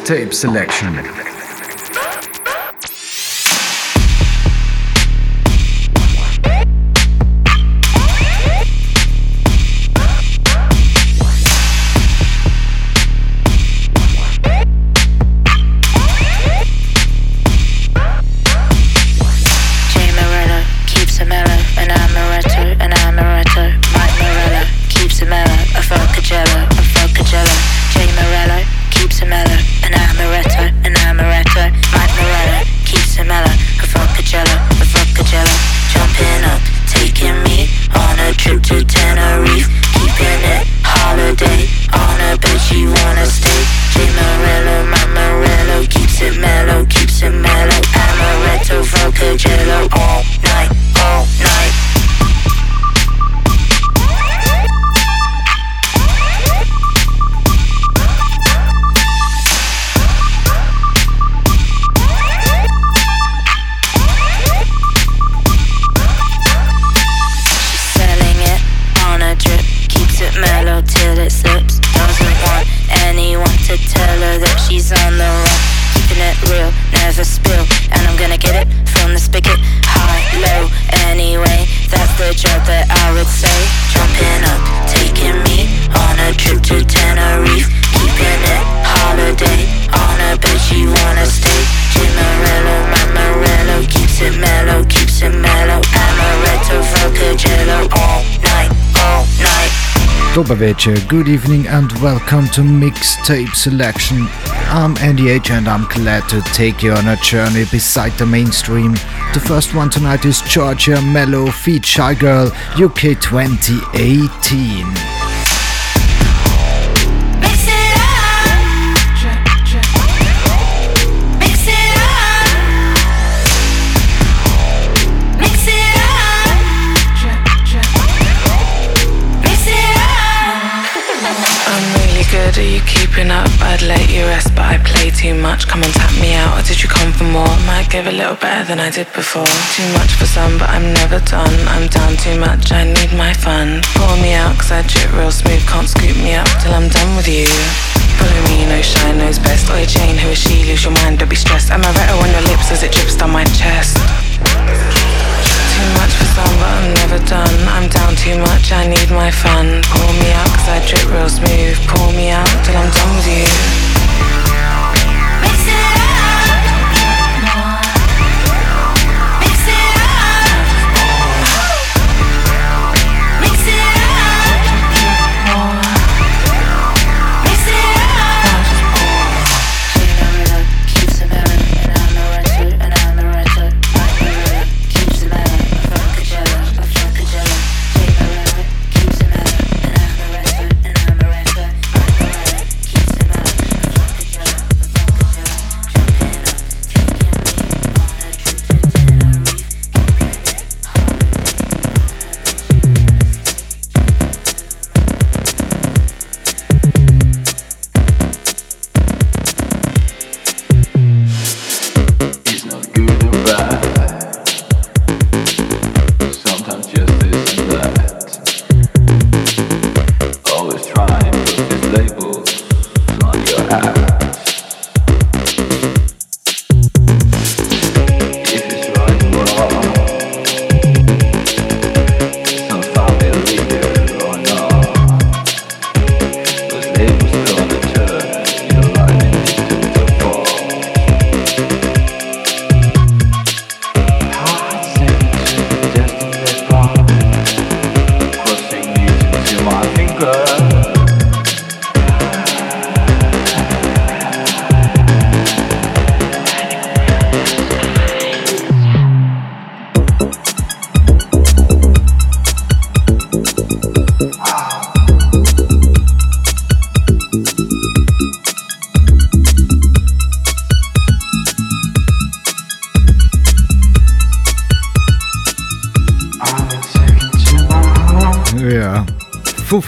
Mixtape Selection. Good evening and welcome to Mixtape Selection. I'm Andyage and I'm glad to take you on a journey beside the mainstream. The first one tonight is Giorgia Mello feat Shygirl UK 2018. Too much, come and tap me out Or did you come for more? Might give a little better than I did before. Too much for some, but I'm never done. I'm down too much, I need my fun. Pour me out, cause I drip real smooth. Can't scoop me up till I'm done with you. Follow me, no shine, knows best. Oi Jane, who is she? Lose your mind, don't be stressed. Am I better on your lips as it drips down my chest? Too much for some, but I'm never done. I'm down too much, I need my fun. Pour me out, I drip real smooth Pour me out till I'm done with you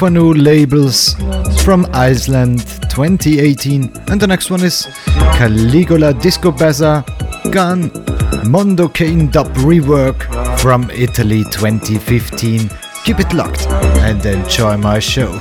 Fufanu labels from Iceland 2018. And the next one is Caligula Disco Baza Gun Mondo Kane Dub Rework from Italy 2015. Keep it locked and enjoy my show.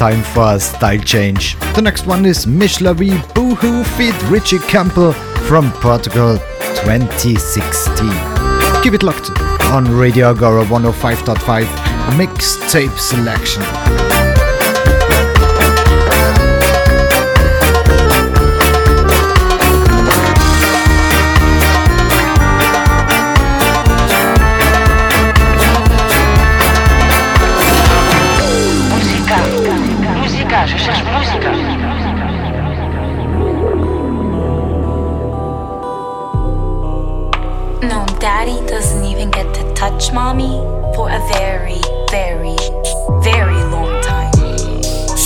Time for a style change. The next one is Mishlawi Boohoo feat Richie Campbell from Portugal 2016. Keep it locked on Radio Agora 105.5 mixtape selection.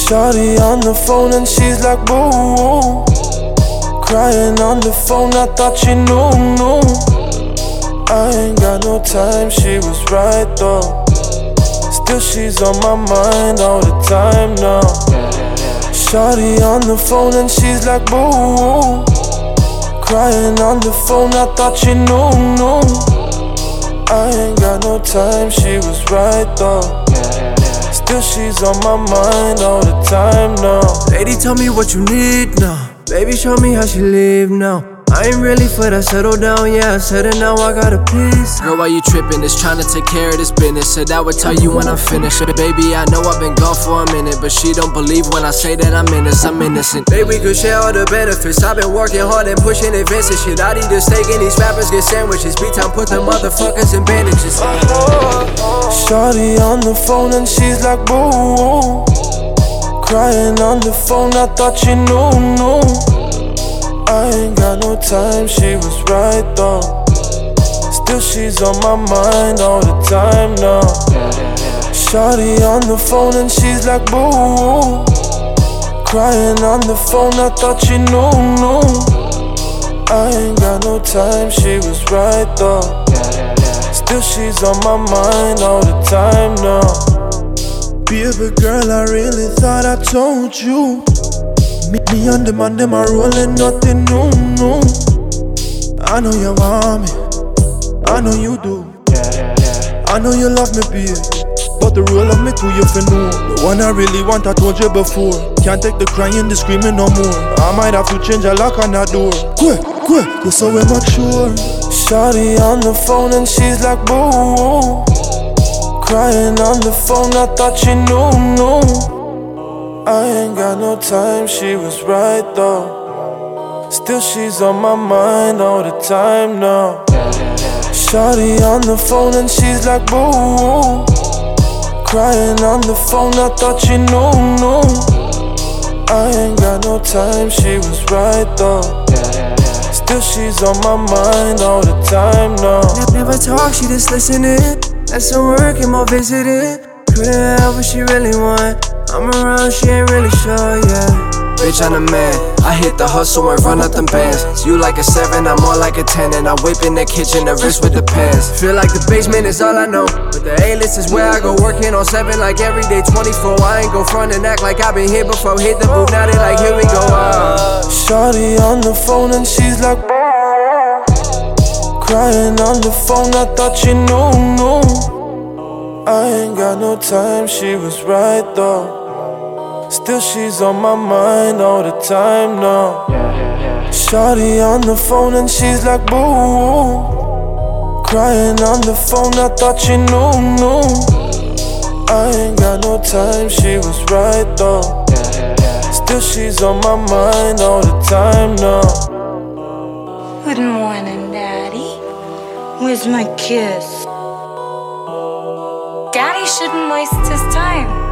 Shawty on the phone and she's like, boo. Crying on the phone, I thought she knew, knew. I ain't got no time, she was right though. Still, she's on my mind all the time now. Shawty on the phone and she's like, boo. Crying on the phone, I thought she knew, knew. I ain't got no time, she was right though. Still, she's on my mind all the time now. Lady, tell me what you need now. Baby, show me how she live now. I ain't really for that settle down, yeah. I said it now, I got a piece. Girl, why you tripping? Just trying to take care of this business. Said I would tell you when I'm finished. Baby, I know I've been gone for a minute, but she don't believe when I say that I'm innocent. I'm innocent. Baby, we could share all the benefits. I've been working hard and pushing advances. and shit. I need to steak and these rappers get sandwiches. Beat time, put the motherfuckers in bandages. Shawty on the phone and she's like, boo. Crying on the phone, I thought she knew, knew. I ain't got no time, she was right though. Still, she's on my mind all the time now. Shawty on the phone and she's like, boo. Crying on the phone, I thought she knew, knew. I ain't got no time, she was right though. Still, she's on my mind all the time now. Baby girl, I really thought I told you. Me, me and the man, them are rolling nothing new, no. I know you want me, I know you do. Yeah I know you love me, babe. But the role of me too, you for know. The one I really want, I told you before. Can't take the crying, the screaming no more. I might have to change a lock on that door. Quick, quick, you're so immature. Shawty on the phone and she's like, boo. Crying on the phone, I thought she knew, knew. I ain't got no time, she was right though. Still, she's on my mind all the time now. Shawty on the phone and she's like, boo. Crying on the phone, I thought she knew, knew. I ain't got no time, she was right though. Still, she's on my mind all the time now. Never talk, she just listening. That's some work and more visiting. Couldn't what she really want. I'm around, she ain't really sure, yeah. Bitch, I'm the man. I hit the hustle and run up them bands. You like a seven, I'm more like a ten. And I whip in the kitchen, the wrist with the pants. Feel like the basement is all I know. But the A list is where I go working on seven, like every day 24. I ain't go front and act like I've been here before. Hit the booth, now they like, here we go. Uh. Shawty on the phone and she's like, Crying on the phone, I thought she knew, knew. I ain't got no time, she was right though. Still, she's on my mind all the time now. Shawty on the phone and she's like, boo. Crying on the phone, I thought she knew, knew. I ain't got no time, she was right though. Still, she's on my mind all the time now. Good morning, Daddy. Where's my kiss? Daddy shouldn't waste his time.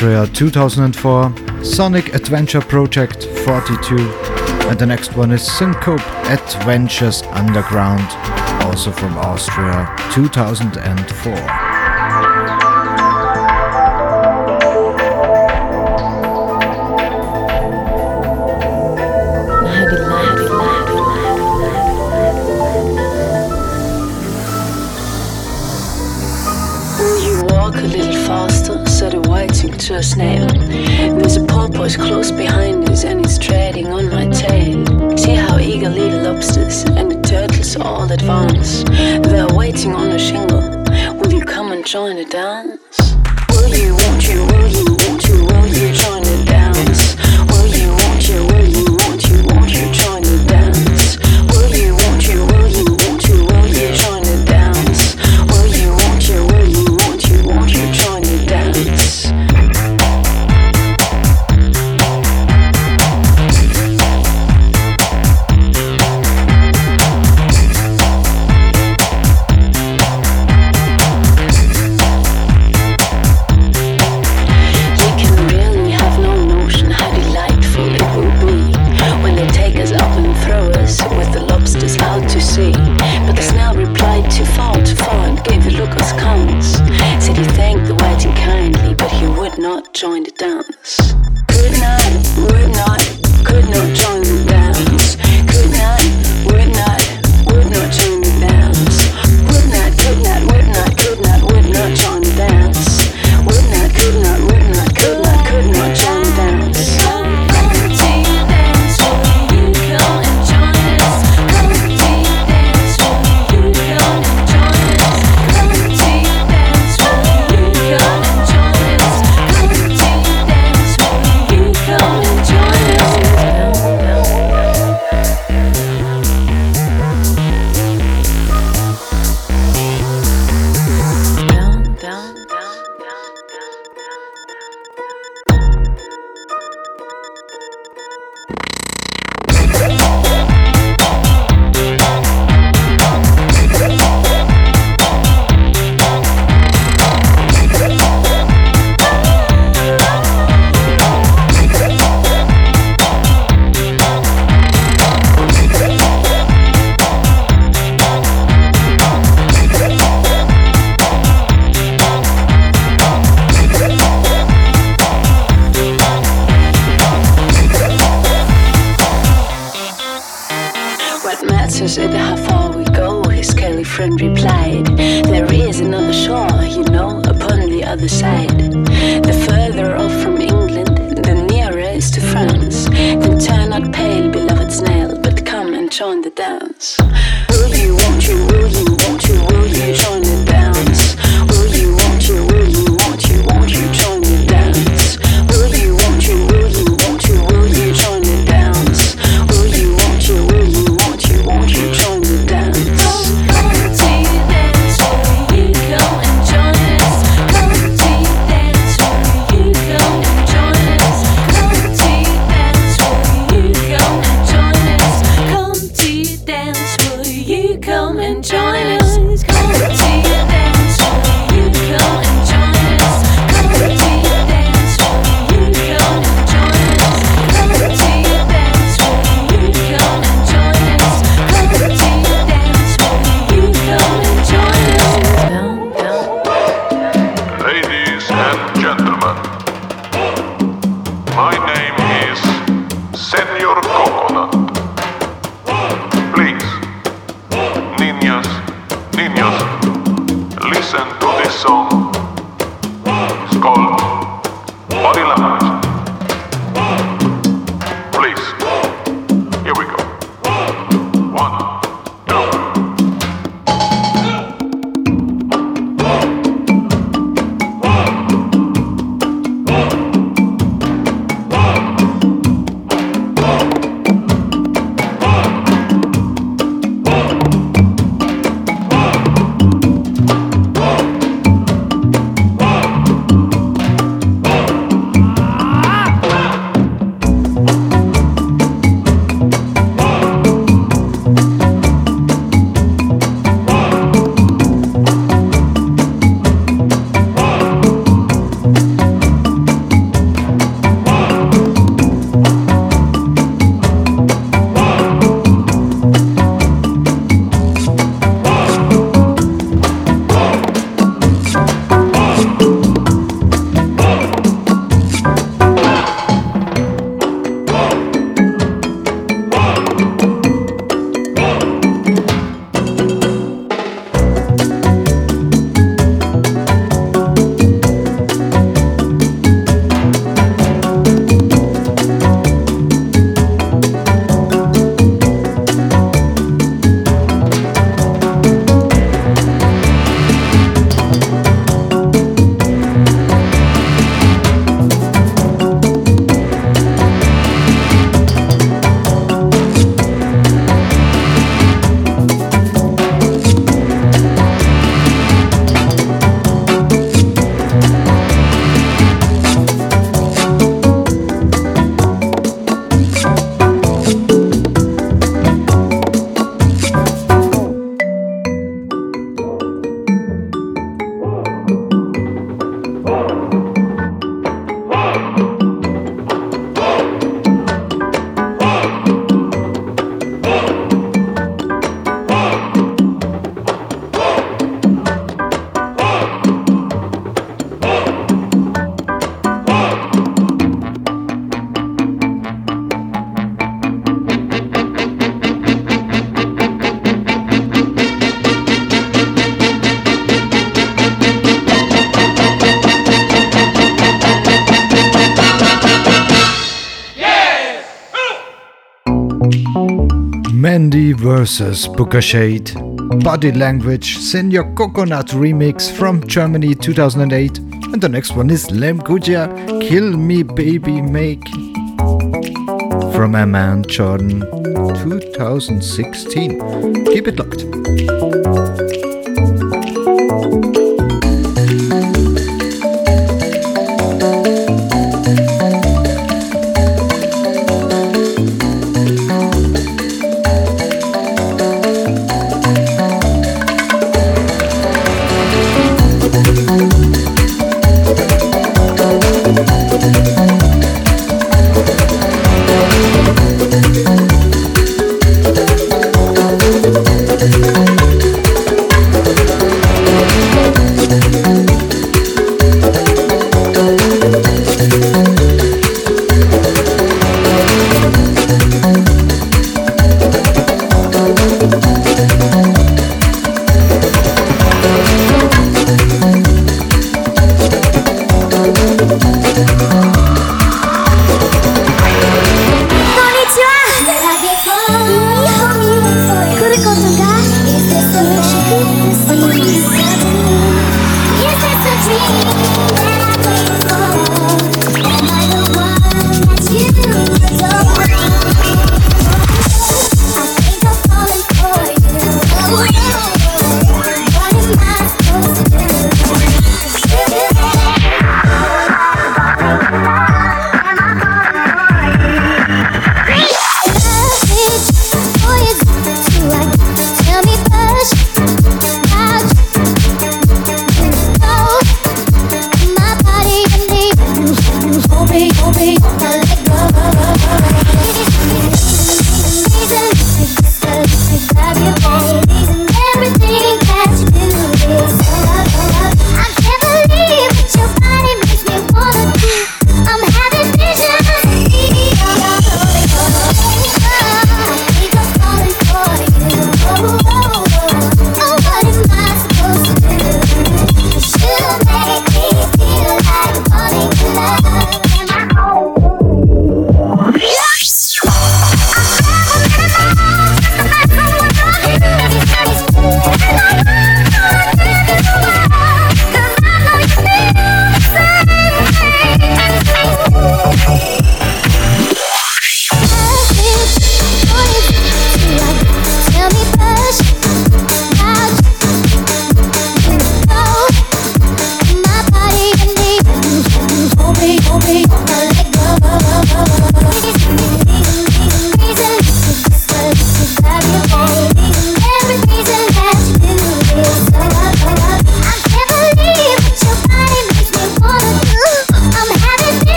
Austria 2004, Sonic Adventure Project 42, and the next one is Syncope Adventures Underground, also from Austria 2004. There's a porpoise close behind us and it's treading on my tail. See how eagerly the lobsters and the turtles all advance. They're waiting on a shingle. Will you come and join the dance? Versus Shade. Body Language, Señor Coconut remix from Germany 2008. And the next one is Lem Kuja, Kill Me Baby Make from Amman Jordan 2016. Keep it locked.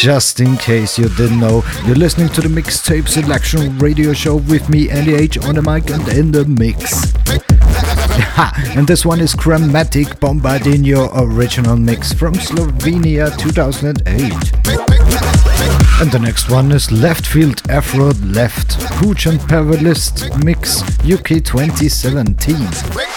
Just in case you didn't know, you're listening to the Mixtape Selection Radio Show with me, H on the mic and in the mix. and this one is Chromatic Bombardino original mix from Slovenia 2008. And the next one is Left Field Afro Left Pooch and Perilist Mix UK 2017.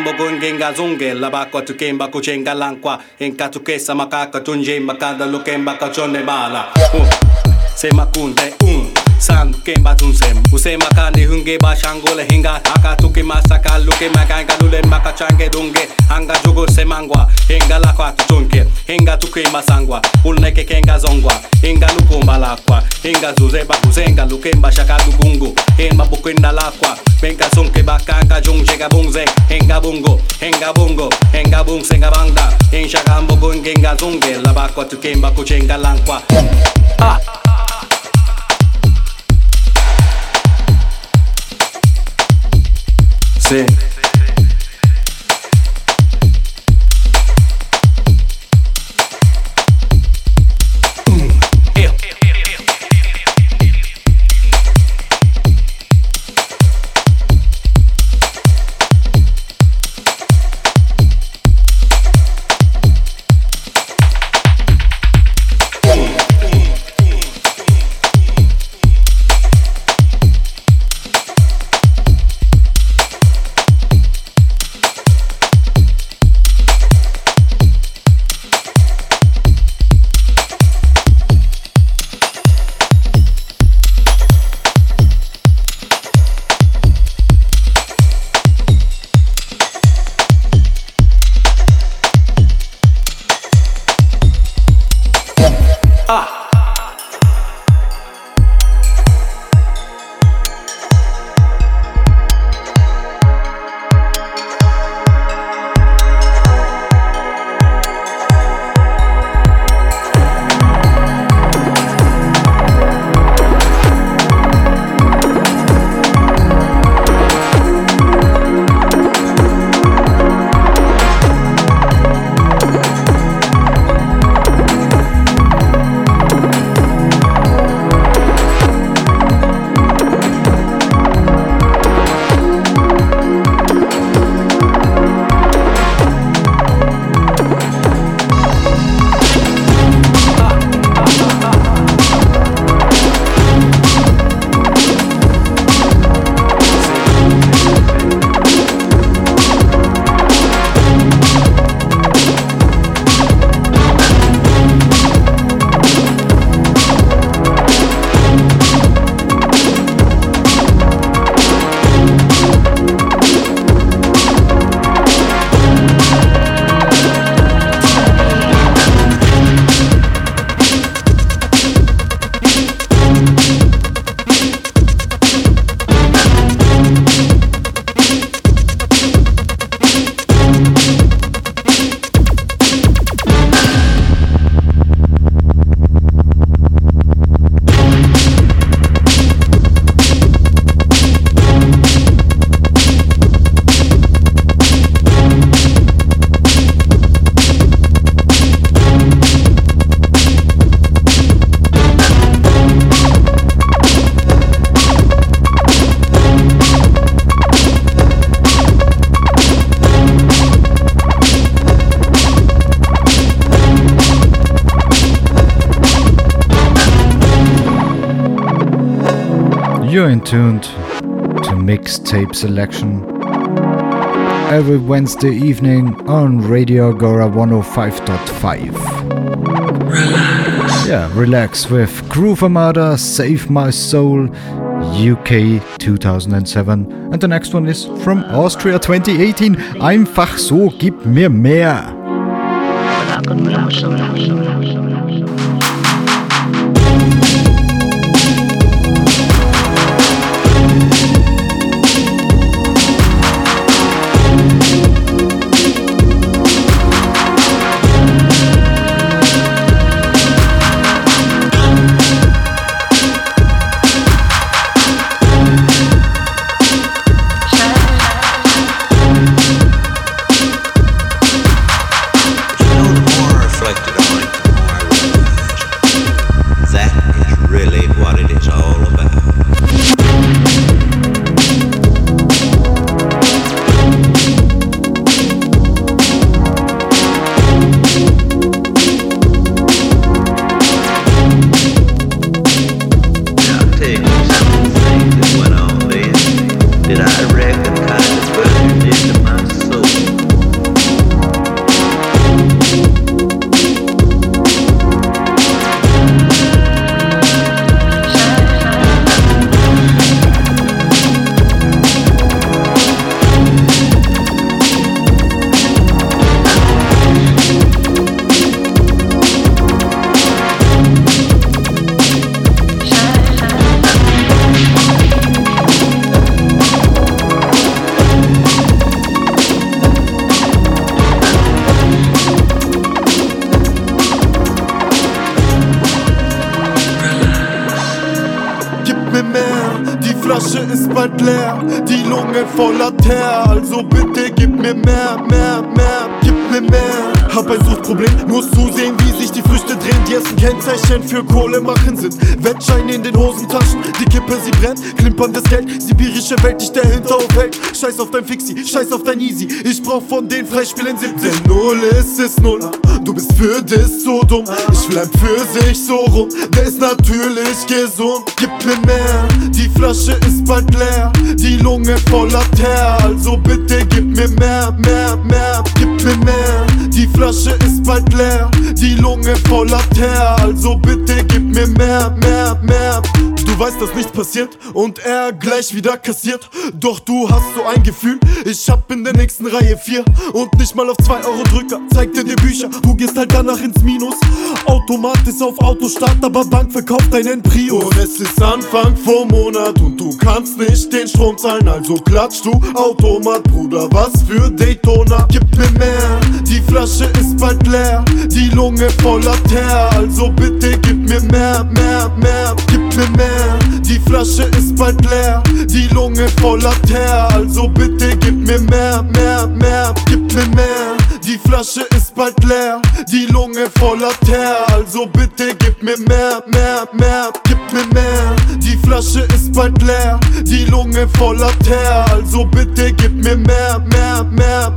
mbogo ngenga zungela bako tukemba kuchenga lankwa enka tukesa makaka tunje makada lukemba kachone mala uh, sema kunde. San kemba tunsem usema kani hunge ba shangole hinga aka tuki masaka luke makanga lule makachange dunge. Anga jugo semangwa hinga lakwa tutunke hinga tuki masangwa ulneke kenga zongwa hinga lukumba lakwa hinga zuze ba kuzenga lukemba shaka lugungu hinga bukinda lakwa benga sunke bakanga jungje gabungze hinga bungo hinga bungo hinga bung senga bangda hin shaka mbogo ngenga zunge labakwa tukemba kuchenga lankwa ah! sé selection every Wednesday evening on Radio Agora 105.5. Yeah, relax with Groove Armada, Save My Soul, UK 2007. And the next one is from Austria 2018. Einfach so, gib mir mehr. Sie brennt, klimperndes Geld, sibirische Welt, dich dahinter aufhält. Scheiß auf dein Fixie, scheiß auf dein Easy, ich brauch von den Freispielen 17. Denn Null ist es Null, du bist für das so dumm, ich will ein Pfirsich so rum, der ist natürlich gesund. Gib mir mehr, die Flasche ist bald leer, die Lunge voller Teer, also bitte gib mir mehr, mehr, mehr, gib mir mehr. Die Flasche ist bald leer, die Lunge voller Teer, also bitte gib mir mehr, mehr, mehr. Weißt, dass nichts passiert und er gleich wieder kassiert. Doch du hast so ein Gefühl, ich hab in der nächsten Reihe vier und nicht mal auf 2 Euro Drücker. Zeig dir die Bücher, du gehst halt danach ins Minus. Automat ist auf Autostart, aber Bank verkauft deinen Prius. Und es ist Anfang vom Monat und du kannst nicht den Strom zahlen, also klatsch du Automat, Bruder, was für Daytona. Gib mir mehr, die Flasche ist bald leer, die Lunge voller Teer, also bitte gib mir mehr, mehr, mehr, gib mir mehr. Die Flasche ist bald leer, die Lunge voller Teer, also bitte gib mir mehr, mehr, mehr, gib mir mehr. Die Flasche ist bald leer, die Lunge voller Teer, also bitte gib mir mehr, mehr, mehr, gib mir mehr. Die Flasche ist bald leer, die Lunge voller Teer, also bitte gib mir mehr, mehr, mehr.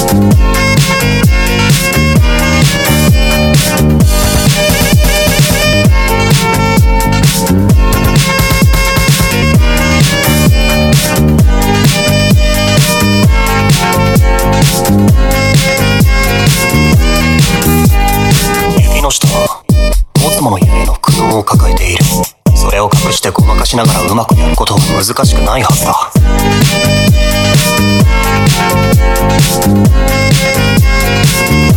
指の下は、ボツモの夢への苦悩を抱えている。それを隠してごまかしながらうまくやることは難しくないはずだ。Thank you.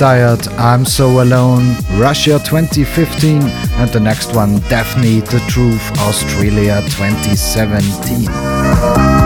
Desired, I'm So Alone, Russia 2015, and the next one, Daphne, The Truth, Australia 2017.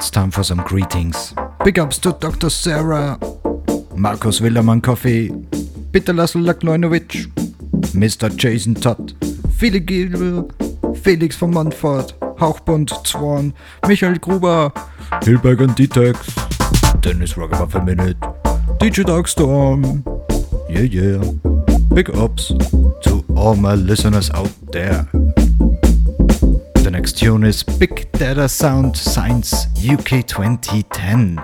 it's time for some greetings. Big ups to Dr. Sarah, Markus Willermann Coffee, Peter Laszlo Laklojnovic, Mr. Jason Todd, Felix Gilbel, Felix von Montfort, Hauchbund Zwan, Michael Gruber, Hilberg and Ditex, Dennis Rockebuff Minute, DJ Darkstorm, yeah yeah. Big ups to all my listeners out there. Next tune is Big Dada Sound Science UK 2010.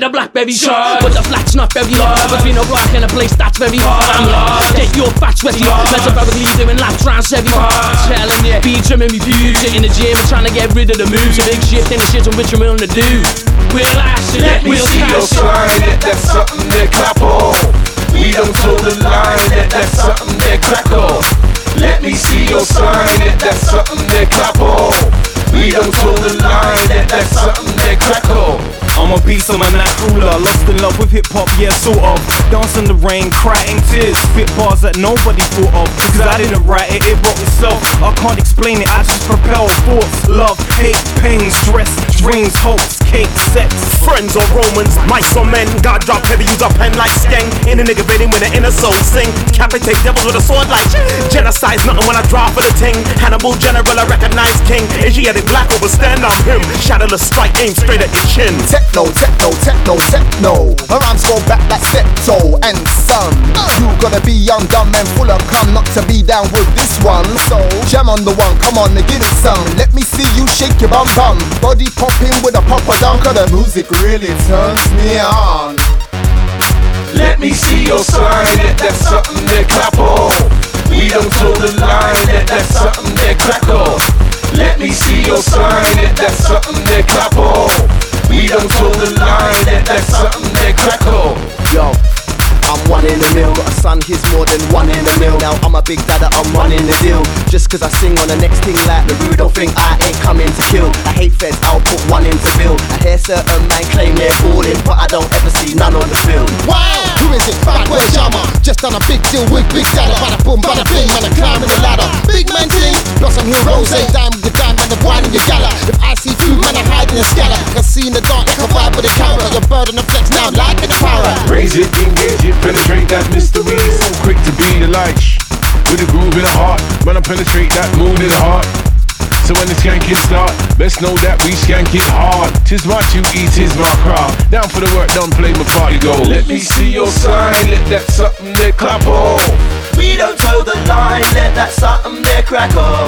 The blackberry shot, but the flat's not very hard. Between a rock and a place that's very hard. I'm lost. Get your fat sweaty. Metaphorically doing laps round hard. Telling you, be trimming me views. In the gym and trying to get rid of the moves. A big shift in the shit on which I'm willing to do. We'll ash it, Let me we'll see your sign that that's something that clap on. We don't toe the line that that's something that crack on. Let me see your sign that that's something that clap on. We don't toe the line that that's something that crack on. I'm a beast, I'm a nat ruler. Lost in love with hip hop, yeah, sort of. Dance in the rain, crying tears. Spit bars that nobody thought of. Because I didn't write it, it wrote itself. I can't explain it, I just propel thoughts. Love, hate, pain, stress, dreams, hopes, cake, sex. Friends or Romans, mice or men, God drop heavy, use a pen like skeng. In a nigga fading with an inner soul sing. Capitate devils with a sword like genocide's nothing when I draw for the ting. Hannibal General, I recognize king. Asiatic black over stand on him. Shadowless strike, aim straight at your chin. Techno, techno, techno, techno. My rhymes go back like septo and son. You gotta be dumb and full of cum not to be down with this one. So jam on the one, come on, and give it some. Let me see you shake your bum bum. Body popping with a popper down, cause the music really turns me on. Let me see your sign that that's something that clap on. We don't toe the line that that's something that crack on. Let me see your sign that that's something that clap on. We don't toe the line that that's something that crackle. Yo. I'm one in the mill, got a son, he's more than one in the mill. Now I'm a big dada, I'm running the deal. Just cause I sing on the next thing like the rude, don't think I ain't coming to kill. I hate feds, I'll put one into bill. I hear certain man claim they're balling, but I don't ever see none on the field. Wow, who is it? Backward Jama. Just done a big deal with Big Dada. Bada boom, bada bing, man, I'm climbing the ladder. Big man ting, blossom heroes, ain't eh? dime with the dime, man, the wine in your gala. If I see food, man, I hide in the scallop. I see in the dark, like a vibe with a camera. Your bird on the flex now, like in the para. Raise it, engage it, penetrate that mystery. So quick to be the light. With a groove in the heart, when I penetrate that mood in the heart. So when the skanking start, best know that we skank it hard. Tis my duty, tis my craft. Down for the work, don't play my party go. Let me see your sign, let that something that clap on. We don't toe the line, let that something that crack on.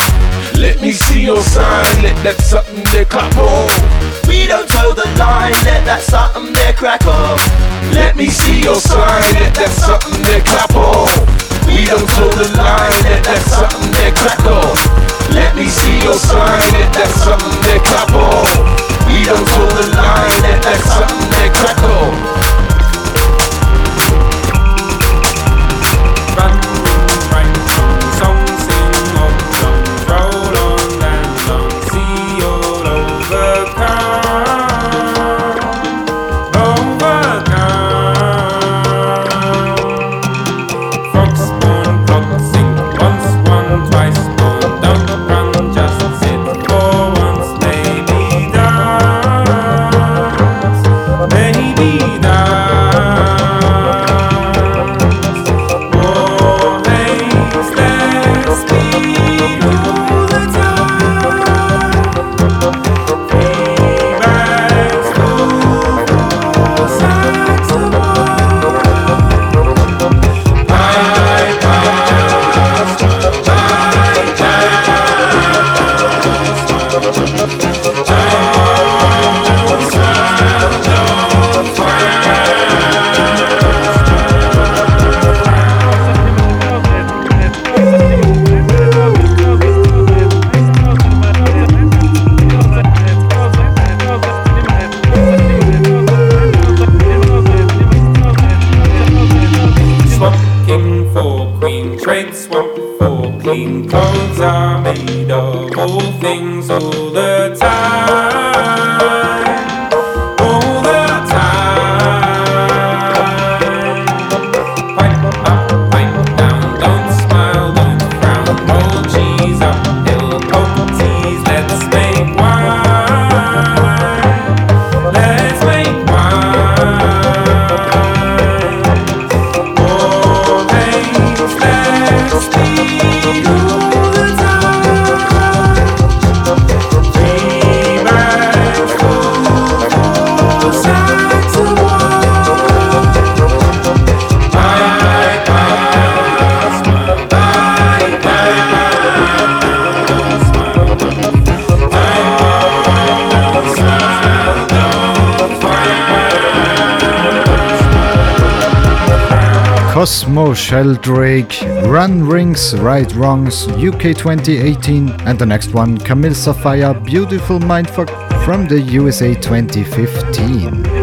Let me see your sign, let that something that clap on. We don't toe the line, let that something that crack on. Let me see your sign, let that something that clap on. We don't toe the line, let that something that crack on. Let me see your sign, let that something that clap on. We don't toe the line, let that something that crack on. Sheldrake, Run Rings, Right Wrongs, UK 2018, and the next one, Camille Sapphire, Beautiful Mindfuck from the USA 2015.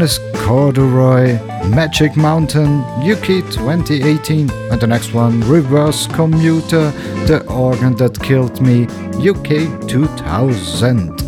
is Corduroy, Magic Mountain, UK 2018, and the next one, Reverse Commuter, The Organ That Killed Me, UK 2000.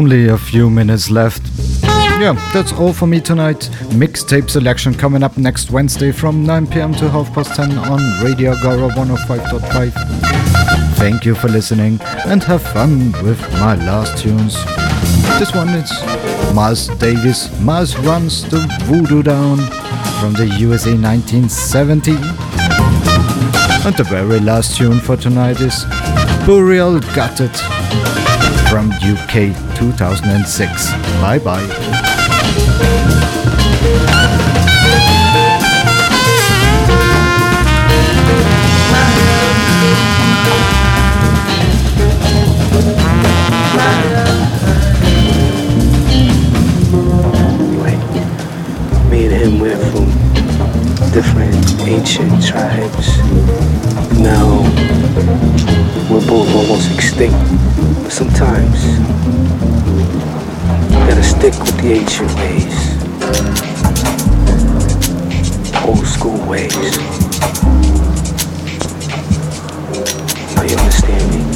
Only a few minutes left. Yeah, that's all for me tonight. Mixtape selection coming up next Wednesday from 9 pm to half past 10 on Radio AGORA 105.5. Thank you for listening and have fun with my last tunes. This one is Miles Davis. Miles runs the voodoo down from the USA 1970. And the very last tune for tonight is Burial Gutted from UK 2006. Bye bye. Different ancient tribes. Now we're both almost extinct. But sometimes you gotta stick with the ancient ways. Old school ways. Now you understand me?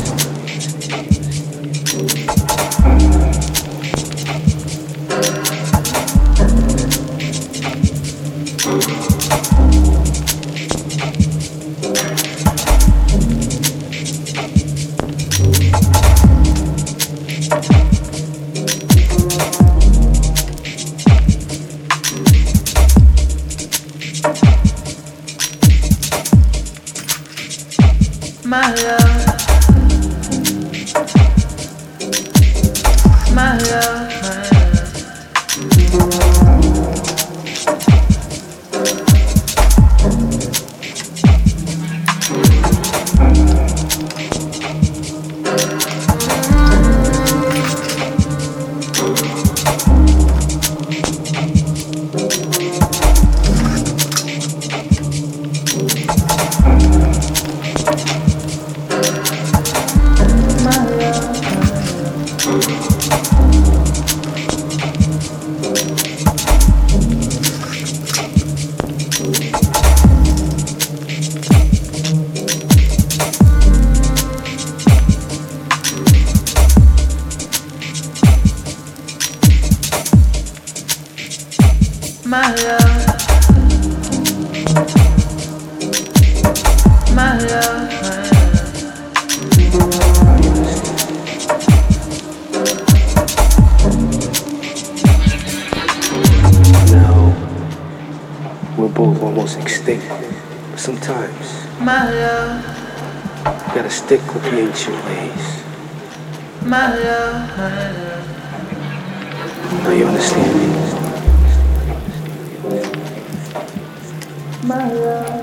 Gotta stick with the ancient ways. my love, my love. Now you understand me? My love,